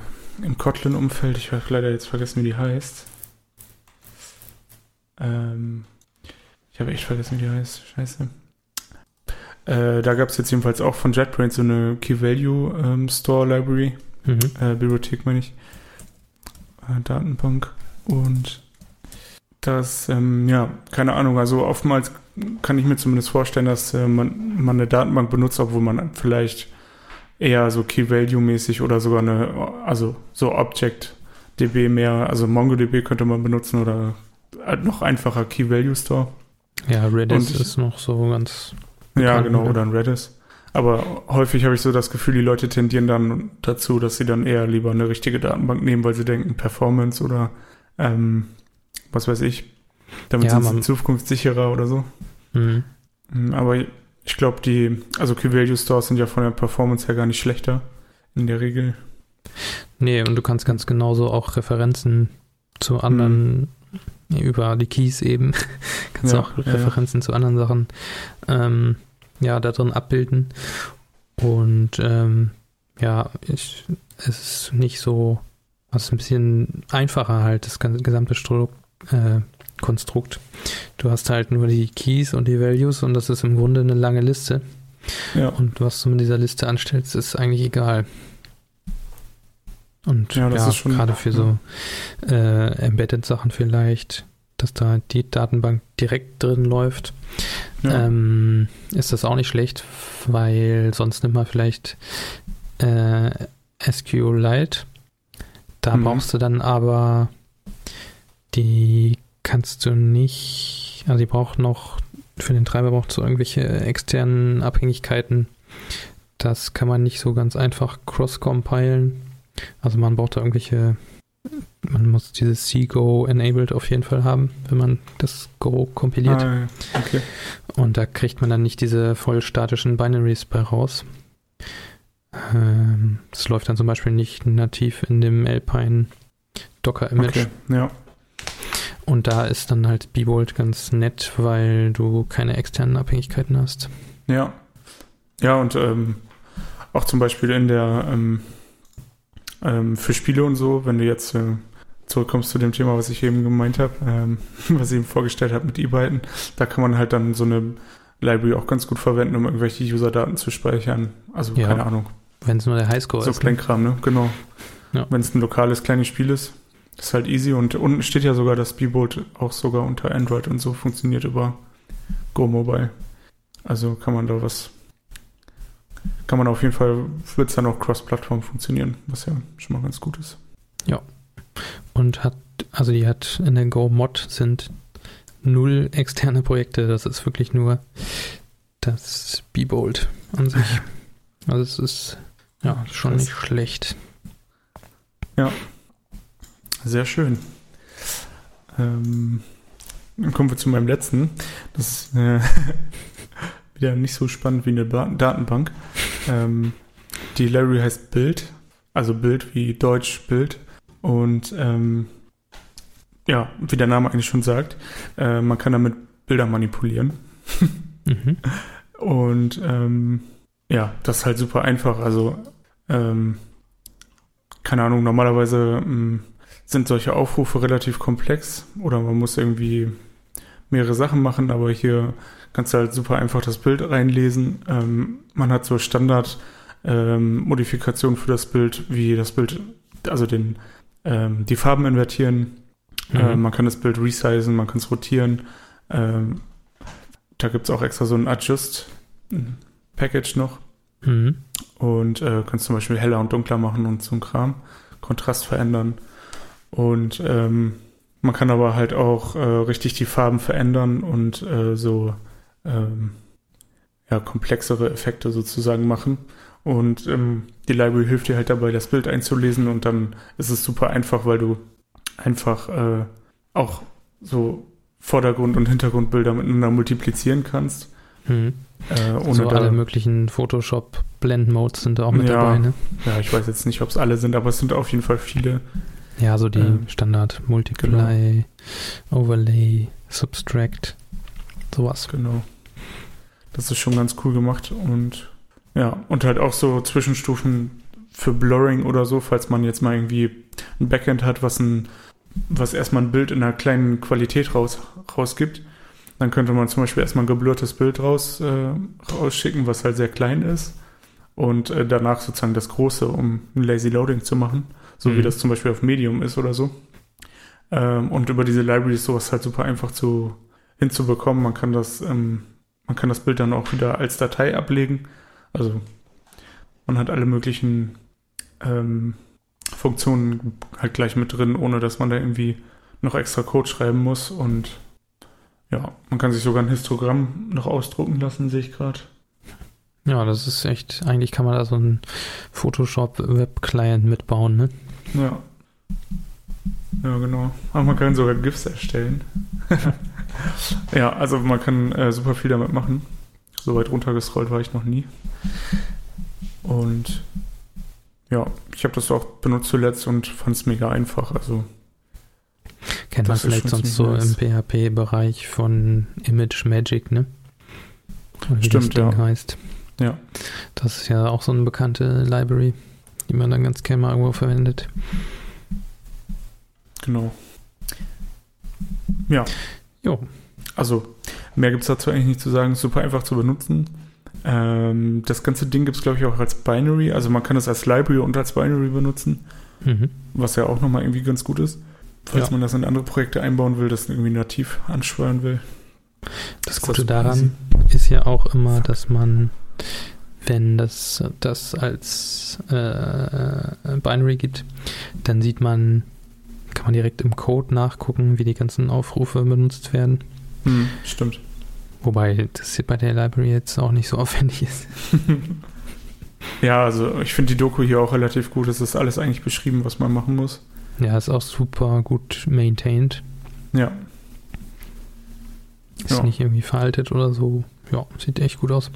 im Kotlin-Umfeld, ich habe leider jetzt vergessen, wie die heißt. Ähm, ich habe echt vergessen, wie die heißt. Scheiße. Äh, da gab es jetzt jedenfalls auch von JetBrains so eine Key Value ähm, Store Library. Mhm. Äh, Bibliothek meine ich. Äh, Datenbank. Und das, ähm, ja, keine Ahnung, also oftmals kann ich mir zumindest vorstellen, dass äh, man, man eine Datenbank benutzt, obwohl man vielleicht eher so Key-Value-mäßig oder sogar eine, also so Object-DB mehr, also MongoDB könnte man benutzen oder halt noch einfacher Key-Value-Store. Ja, Redis Und, ist noch so ganz. Ja, genau, oder ein Redis. Aber häufig habe ich so das Gefühl, die Leute tendieren dann dazu, dass sie dann eher lieber eine richtige Datenbank nehmen, weil sie denken, Performance oder ähm, was weiß ich, damit ja, sind sie in Zukunft sicherer oder so. Mhm. mhm aber ich glaube, die, also Key-Value-Stores sind ja von der Performance her gar nicht schlechter in der Regel. Nee, und du kannst ganz genauso auch Referenzen zu anderen mhm. Über die Keys eben. Kannst ja, auch Referenzen ja. zu anderen Sachen ähm, ja, da drin abbilden. Und ähm, ja, ich, es ist nicht so, es ist ein bisschen einfacher halt, das gesamte Stru äh, Konstrukt. Du hast halt nur die Keys und die Values und das ist im Grunde eine lange Liste. Ja. Und was du mit dieser Liste anstellst, ist eigentlich egal. Und ja, ja gerade für so äh, Embedded-Sachen vielleicht, dass da die Datenbank direkt drin läuft, ja. ähm, ist das auch nicht schlecht, weil sonst nimmt man vielleicht äh, SQLite. Da mhm. brauchst du dann aber die kannst du nicht, also die braucht noch, für den Treiber braucht du irgendwelche externen Abhängigkeiten. Das kann man nicht so ganz einfach cross-compilen. Also man braucht da irgendwelche, man muss dieses C-Go enabled auf jeden Fall haben, wenn man das Go kompiliert. Ah, okay. Und da kriegt man dann nicht diese voll statischen Binaries bei raus. Ähm, das läuft dann zum Beispiel nicht nativ in dem Alpine Docker-Image. Okay, ja. Und da ist dann halt Bebold ganz nett, weil du keine externen Abhängigkeiten hast. Ja. Ja, und ähm, auch zum Beispiel in der ähm, ähm, für Spiele und so, wenn du jetzt äh, zurückkommst zu dem Thema, was ich eben gemeint habe, ähm, was ich eben vorgestellt habe mit E-Byten, da kann man halt dann so eine Library auch ganz gut verwenden, um irgendwelche User-Daten zu speichern. Also ja, keine Ahnung. Wenn es nur der Highscore so ist. So ne? Kleinkram, ne? Genau. Ja. Wenn es ein lokales kleines Spiel ist, ist halt easy. Und unten steht ja sogar, dass Speedboat auch sogar unter Android und so funktioniert über Go Mobile. Also kann man da was kann man auf jeden Fall, wird es dann auch cross-Plattform funktionieren, was ja schon mal ganz gut ist. Ja. Und hat, also die hat in der Go-Mod sind null externe Projekte, das ist wirklich nur das Bebold an sich. Also es ist ja schon nicht schlecht. Ja. Sehr schön. Ähm, dann kommen wir zu meinem letzten. Das ist äh, wieder nicht so spannend wie eine Datenbank. Ähm, die Larry heißt Bild, also Bild wie Deutsch Bild. Und ähm, ja, wie der Name eigentlich schon sagt, äh, man kann damit Bilder manipulieren. mhm. Und ähm, ja, das ist halt super einfach. Also, ähm, keine Ahnung, normalerweise ähm, sind solche Aufrufe relativ komplex oder man muss irgendwie mehrere Sachen machen, aber hier kannst du halt super einfach das Bild reinlesen. Ähm, man hat so Standard-Modifikationen ähm, für das Bild, wie das Bild, also den, ähm, die Farben invertieren. Mhm. Äh, man kann das Bild resizen, man kann es rotieren. Ähm, da gibt es auch extra so ein Adjust-Package noch. Mhm. Und äh, kannst zum Beispiel heller und dunkler machen und so ein Kram. Kontrast verändern. Und ähm, man kann aber halt auch äh, richtig die Farben verändern und äh, so ähm, ja, komplexere Effekte sozusagen machen. Und ähm, die Library hilft dir halt dabei, das Bild einzulesen und dann ist es super einfach, weil du einfach äh, auch so Vordergrund- und Hintergrundbilder miteinander multiplizieren kannst. Mhm. Äh, ohne so alle möglichen Photoshop-Blend-Modes sind da auch mit ja, dabei, ne? Ja, ich weiß jetzt nicht, ob es alle sind, aber es sind auf jeden Fall viele. Ja, so die ähm, Standard Multiply, genau. Overlay, Subtract, sowas. Genau. Das ist schon ganz cool gemacht und ja, und halt auch so Zwischenstufen für Blurring oder so, falls man jetzt mal irgendwie ein Backend hat, was ein, was erstmal ein Bild in einer kleinen Qualität raus, rausgibt. Dann könnte man zum Beispiel erstmal ein geblurrtes Bild raus, äh, rausschicken, was halt sehr klein ist. Und äh, danach sozusagen das große, um ein Lazy Loading zu machen. So mhm. wie das zum Beispiel auf Medium ist oder so. Ähm, und über diese Library ist sowas halt super einfach zu, hinzubekommen. Man kann das, ähm, man kann das Bild dann auch wieder als Datei ablegen. Also man hat alle möglichen ähm, Funktionen halt gleich mit drin, ohne dass man da irgendwie noch extra Code schreiben muss. Und ja, man kann sich sogar ein Histogramm noch ausdrucken lassen, sehe ich gerade. Ja, das ist echt, eigentlich kann man da so einen Photoshop-Web-Client mitbauen, ne? Ja. Ja, genau. Aber man kann sogar GIFs erstellen. ja, also man kann äh, super viel damit machen. So weit runtergescrollt war ich noch nie. Und ja, ich habe das auch benutzt zuletzt und fand es mega einfach. Also Kennt man vielleicht sonst so nice. im PHP-Bereich von Image Magic, ne? Wie Stimmt, das Ding ja. heißt. Ja. Das ist ja auch so eine bekannte Library, die man dann ganz gerne mal irgendwo verwendet. Genau. Ja. Jo. Also, mehr gibt es dazu eigentlich nicht zu sagen. Super einfach zu benutzen. Ähm, das ganze Ding gibt es, glaube ich, auch als Binary. Also, man kann es als Library und als Binary benutzen. Mhm. Was ja auch nochmal irgendwie ganz gut ist. Falls ja. man das in andere Projekte einbauen will, das irgendwie nativ anschwören will. Das Gute das daran ist ja auch immer, dass man, wenn das, das als äh, Binary gibt, dann sieht man, kann man direkt im Code nachgucken, wie die ganzen Aufrufe benutzt werden. Hm, stimmt. Wobei das hier bei der Library jetzt auch nicht so aufwendig ist. ja, also ich finde die Doku hier auch relativ gut. Es ist alles eigentlich beschrieben, was man machen muss. Ja, ist auch super gut maintained. Ja. Ist ja. nicht irgendwie veraltet oder so. Ja, sieht echt gut aus.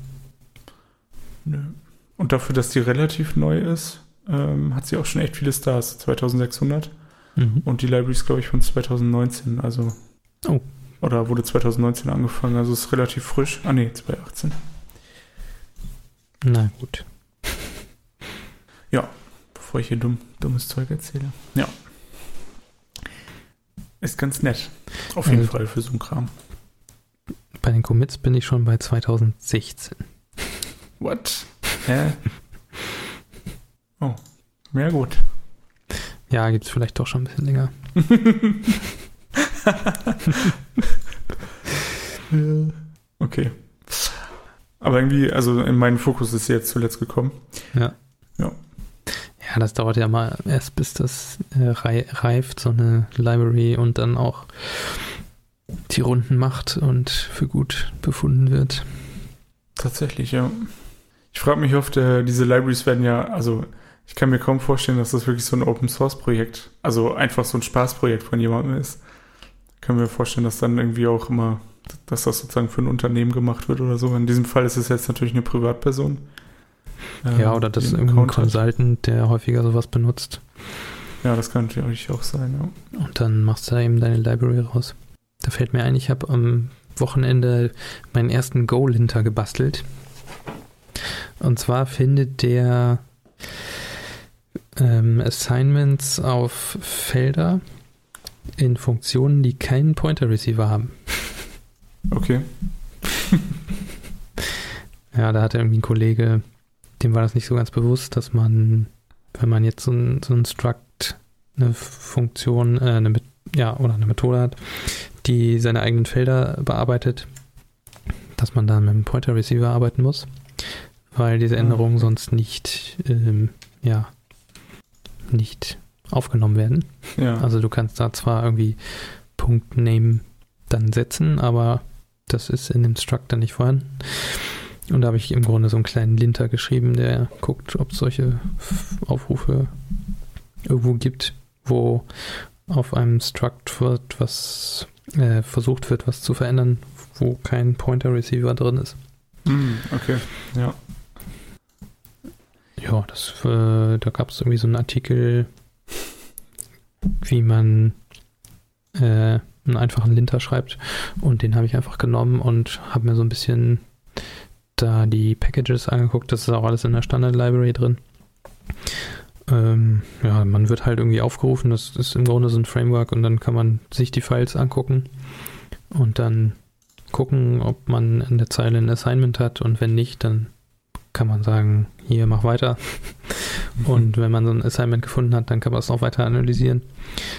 Nö. Und dafür, dass die relativ neu ist, ähm, hat sie auch schon echt viele Stars. 2600. Mhm. Und die Library ist, glaube ich, von 2019. Also. Oh. Oder wurde 2019 angefangen. Also ist relativ frisch. Ah, nee, 2018. Na gut. Ja, bevor ich hier dumm, dummes Zeug erzähle. Ja. Ist ganz nett. Auf jeden also, Fall für so einen Kram. Bei den Commits bin ich schon bei 2016. What? Hä? Oh, mehr gut. Ja, gibt es vielleicht doch schon ein bisschen länger. okay. Aber irgendwie, also in meinen Fokus ist sie jetzt zuletzt gekommen. Ja. Ja. Ja, das dauert ja mal erst, bis das äh, reift, so eine Library und dann auch die Runden macht und für gut befunden wird. Tatsächlich, ja. Ich frage mich oft, äh, diese Libraries werden ja, also ich kann mir kaum vorstellen, dass das wirklich so ein Open Source Projekt, also einfach so ein Spaßprojekt von jemandem ist. Ich kann mir vorstellen, dass dann irgendwie auch immer, dass das sozusagen für ein Unternehmen gemacht wird oder so. In diesem Fall ist es jetzt natürlich eine Privatperson. Ja, oder das ist irgendein Consultant, der häufiger sowas benutzt. Ja, das kann natürlich auch sein, ja. Und dann machst du da eben deine Library raus. Da fällt mir ein, ich habe am Wochenende meinen ersten Go-Linter gebastelt. Und zwar findet der ähm, Assignments auf Felder in Funktionen, die keinen Pointer-Receiver haben. Okay. ja, da hatte irgendwie ein Kollege dem war das nicht so ganz bewusst, dass man, wenn man jetzt so ein, so ein Struct, eine Funktion, äh, eine, ja, oder eine Methode hat, die seine eigenen Felder bearbeitet, dass man dann mit dem Pointer Receiver arbeiten muss, weil diese ah, Änderungen okay. sonst nicht, ähm, ja, nicht aufgenommen werden. Ja. Also du kannst da zwar irgendwie Punkt Name dann setzen, aber das ist in dem Struct dann nicht vorhanden. Und da habe ich im Grunde so einen kleinen Linter geschrieben, der guckt, ob es solche Aufrufe irgendwo gibt, wo auf einem Struct wird, was äh, versucht wird, was zu verändern, wo kein Pointer Receiver drin ist. Mm, okay, ja. Ja, das, äh, da gab es irgendwie so einen Artikel, wie man äh, einen einfachen Linter schreibt und den habe ich einfach genommen und habe mir so ein bisschen da die Packages angeguckt. Das ist auch alles in der Standard Library drin. Ähm, ja, man wird halt irgendwie aufgerufen. Das ist im Grunde so ein Framework und dann kann man sich die Files angucken und dann gucken, ob man in der Zeile ein Assignment hat und wenn nicht, dann kann man sagen, hier mach weiter. Und wenn man so ein Assignment gefunden hat, dann kann man es noch weiter analysieren,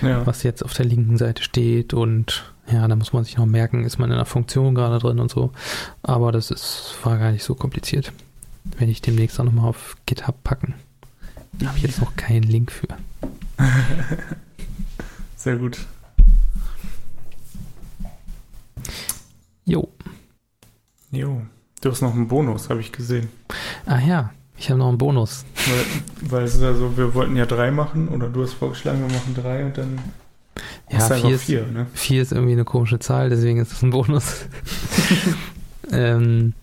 ja. was jetzt auf der linken Seite steht und ja, da muss man sich noch merken, ist man in einer Funktion gerade drin und so. Aber das ist, war gar nicht so kompliziert. Werde ich demnächst auch nochmal auf GitHub packen. Da habe ich jetzt noch keinen Link für. Sehr gut. Jo. Jo. Du hast noch einen Bonus, habe ich gesehen. Ah ja, ich habe noch einen Bonus. Weil, weil es ist ja so, wir wollten ja drei machen oder du hast vorgeschlagen, wir machen drei und dann ja, vier ist, vier, ne? vier ist irgendwie eine komische Zahl, deswegen ist es ein Bonus. ähm,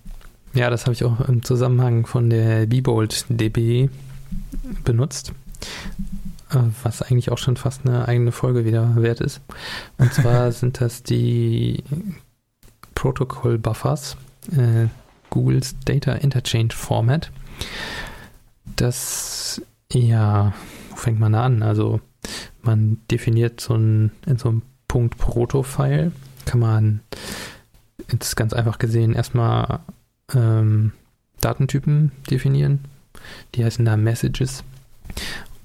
ja, das habe ich auch im Zusammenhang von der Bebold DB benutzt. äh, was eigentlich auch schon fast eine eigene Folge wieder wert ist. Und zwar sind das die Protocol Buffers, äh, Googles Data Interchange Format. Das, ja, wo fängt man da an? Also man definiert so ein, in so einem Punkt Proto-File, kann man jetzt ganz einfach gesehen erstmal ähm, Datentypen definieren. Die heißen da Messages.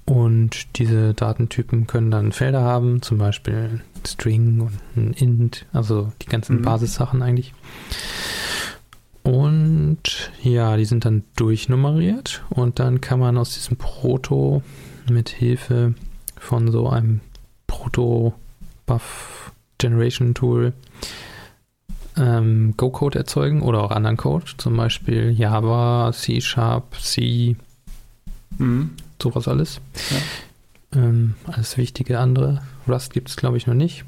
Und diese Datentypen können dann Felder haben, zum Beispiel String und ein Int, also die ganzen mhm. Basissachen eigentlich. Und ja, die sind dann durchnummeriert und dann kann man aus diesem Proto mit Hilfe von so einem Proto-Buff Generation Tool ähm, Go-Code erzeugen oder auch anderen Code, zum Beispiel Java, C Sharp, C, mhm. sowas alles. Ja. Ähm, alles wichtige andere. Rust gibt es, glaube ich, noch nicht,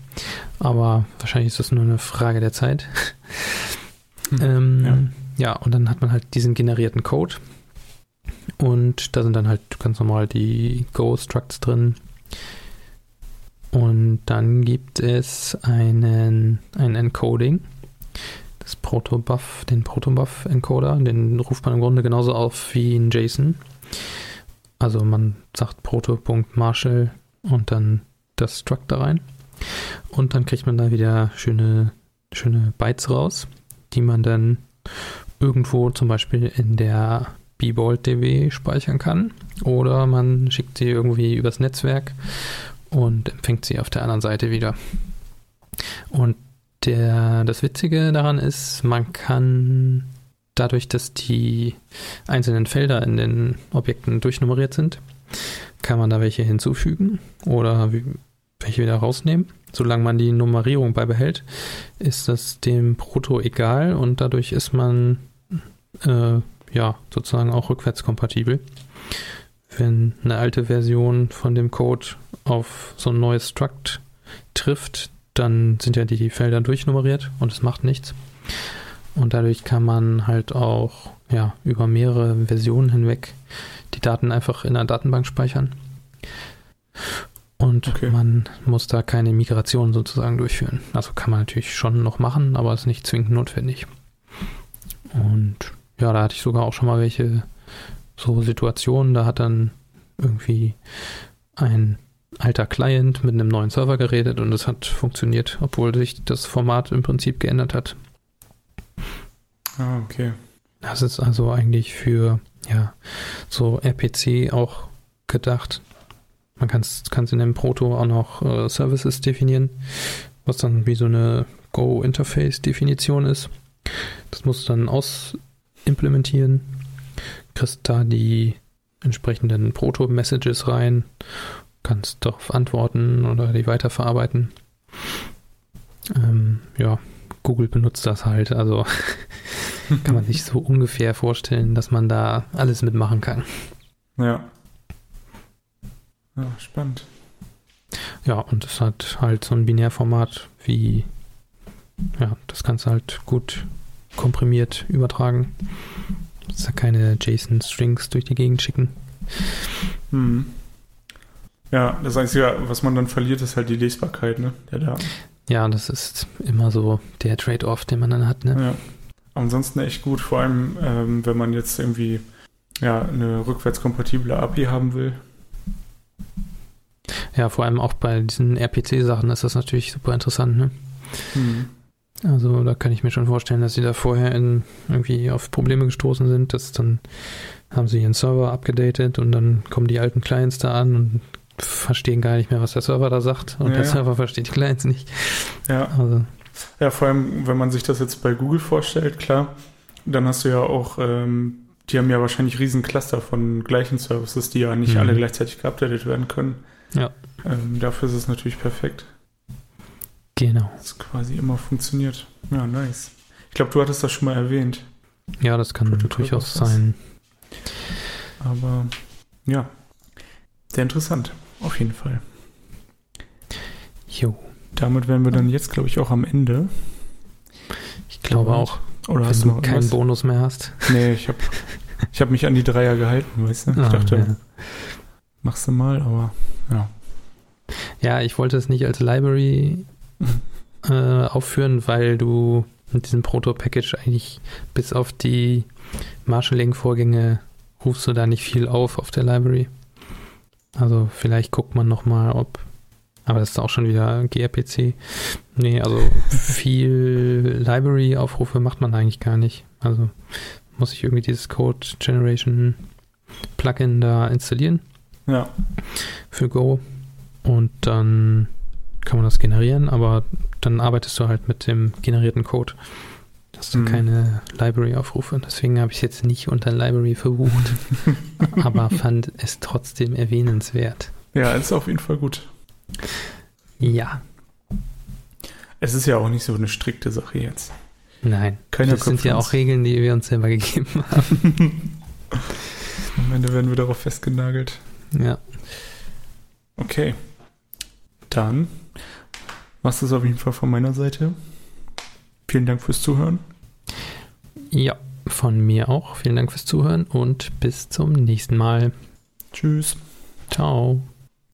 aber wahrscheinlich ist das nur eine Frage der Zeit. Mhm. ähm, ja. ja, und dann hat man halt diesen generierten Code und da sind dann halt ganz normal die Go-Structs drin. Und dann gibt es einen, ein Encoding das Protobuf, den Protobuf-Encoder, den ruft man im Grunde genauso auf wie in JSON. Also man sagt proto.marshall und dann das Struct da rein. Und dann kriegt man da wieder schöne, schöne Bytes raus, die man dann irgendwo zum Beispiel in der BBold-DB speichern kann. Oder man schickt sie irgendwie übers Netzwerk und empfängt sie auf der anderen Seite wieder. Und der, das Witzige daran ist, man kann dadurch, dass die einzelnen Felder in den Objekten durchnummeriert sind, kann man da welche hinzufügen oder welche wieder rausnehmen. Solange man die Nummerierung beibehält, ist das dem Proto egal und dadurch ist man äh, ja sozusagen auch rückwärtskompatibel. Wenn eine alte Version von dem Code auf so ein neues Struct trifft, dann sind ja die Felder durchnummeriert und es macht nichts. Und dadurch kann man halt auch ja, über mehrere Versionen hinweg die Daten einfach in der Datenbank speichern. Und okay. man muss da keine Migration sozusagen durchführen. Also kann man natürlich schon noch machen, aber ist nicht zwingend notwendig. Und ja, da hatte ich sogar auch schon mal welche so Situationen, da hat dann irgendwie ein alter Client mit einem neuen Server geredet und es hat funktioniert, obwohl sich das Format im Prinzip geändert hat. Ah, okay. Das ist also eigentlich für ja, so RPC auch gedacht. Man kann es in dem Proto auch noch äh, Services definieren, was dann wie so eine Go-Interface-Definition ist. Das musst du dann ausimplementieren. Kriegst da die entsprechenden Proto-Messages rein kannst darauf antworten oder die weiterverarbeiten. Ähm, ja, Google benutzt das halt, also kann man sich so ungefähr vorstellen, dass man da alles mitmachen kann. Ja. Ja, spannend. Ja, und es hat halt so ein Binärformat wie, ja, das du halt gut komprimiert übertragen. Das ja keine JSON-Strings durch die Gegend schicken. Hm. Ja, das Einzige, was man dann verliert, ist halt die Lesbarkeit ne, der Daten. Ja, das ist immer so der Trade-off, den man dann hat. Ne? Ja. Ansonsten echt gut, vor allem ähm, wenn man jetzt irgendwie ja, eine rückwärtskompatible API haben will. Ja, vor allem auch bei diesen RPC-Sachen ist das natürlich super interessant. Ne? Mhm. Also da kann ich mir schon vorstellen, dass sie da vorher in, irgendwie auf Probleme gestoßen sind, dass dann haben sie ihren Server abgedatet und dann kommen die alten Clients da an und verstehen gar nicht mehr, was der Server da sagt und ja, der Server versteht die Clients nicht. Ja. Also. Ja, vor allem, wenn man sich das jetzt bei Google vorstellt, klar, dann hast du ja auch, ähm, die haben ja wahrscheinlich riesen Cluster von gleichen Services, die ja nicht mhm. alle gleichzeitig geupdatet werden können. Ja. Ähm, dafür ist es natürlich perfekt. Genau. Das quasi immer funktioniert. Ja, nice. Ich glaube, du hattest das schon mal erwähnt. Ja, das kann durchaus sein. Aber ja, sehr interessant. Auf jeden Fall. Jo. Damit wären wir dann jetzt, glaube ich, auch am Ende. Ich glaube auch. Oder hast du keinen was? Bonus mehr hast. Nee, ich habe ich hab mich an die Dreier gehalten, weißt du? Ich ah, dachte, ja. machst du mal, aber Ja. Ja, ich wollte es nicht als Library äh, aufführen, weil du mit diesem Proto-Package eigentlich bis auf die Marshalling-Vorgänge rufst du da nicht viel auf auf der Library. Also vielleicht guckt man nochmal, ob, aber das ist auch schon wieder gRPC. Nee, also viel Library-Aufrufe macht man eigentlich gar nicht. Also muss ich irgendwie dieses Code Generation Plugin da installieren. Ja. Für Go. Und dann kann man das generieren, aber dann arbeitest du halt mit dem generierten Code. Hast du mhm. keine Library-Aufrufe. Deswegen habe ich es jetzt nicht unter Library verbucht, aber fand es trotzdem erwähnenswert. Ja, ist auf jeden Fall gut. Ja. Es ist ja auch nicht so eine strikte Sache jetzt. Nein. Keine das sind ja auch Regeln, die wir uns selber gegeben haben. Am Ende werden wir darauf festgenagelt. Ja. Okay. Dann du es auf jeden Fall von meiner Seite. Vielen Dank fürs Zuhören. Ja, von mir auch. Vielen Dank fürs Zuhören und bis zum nächsten Mal. Tschüss. Ciao.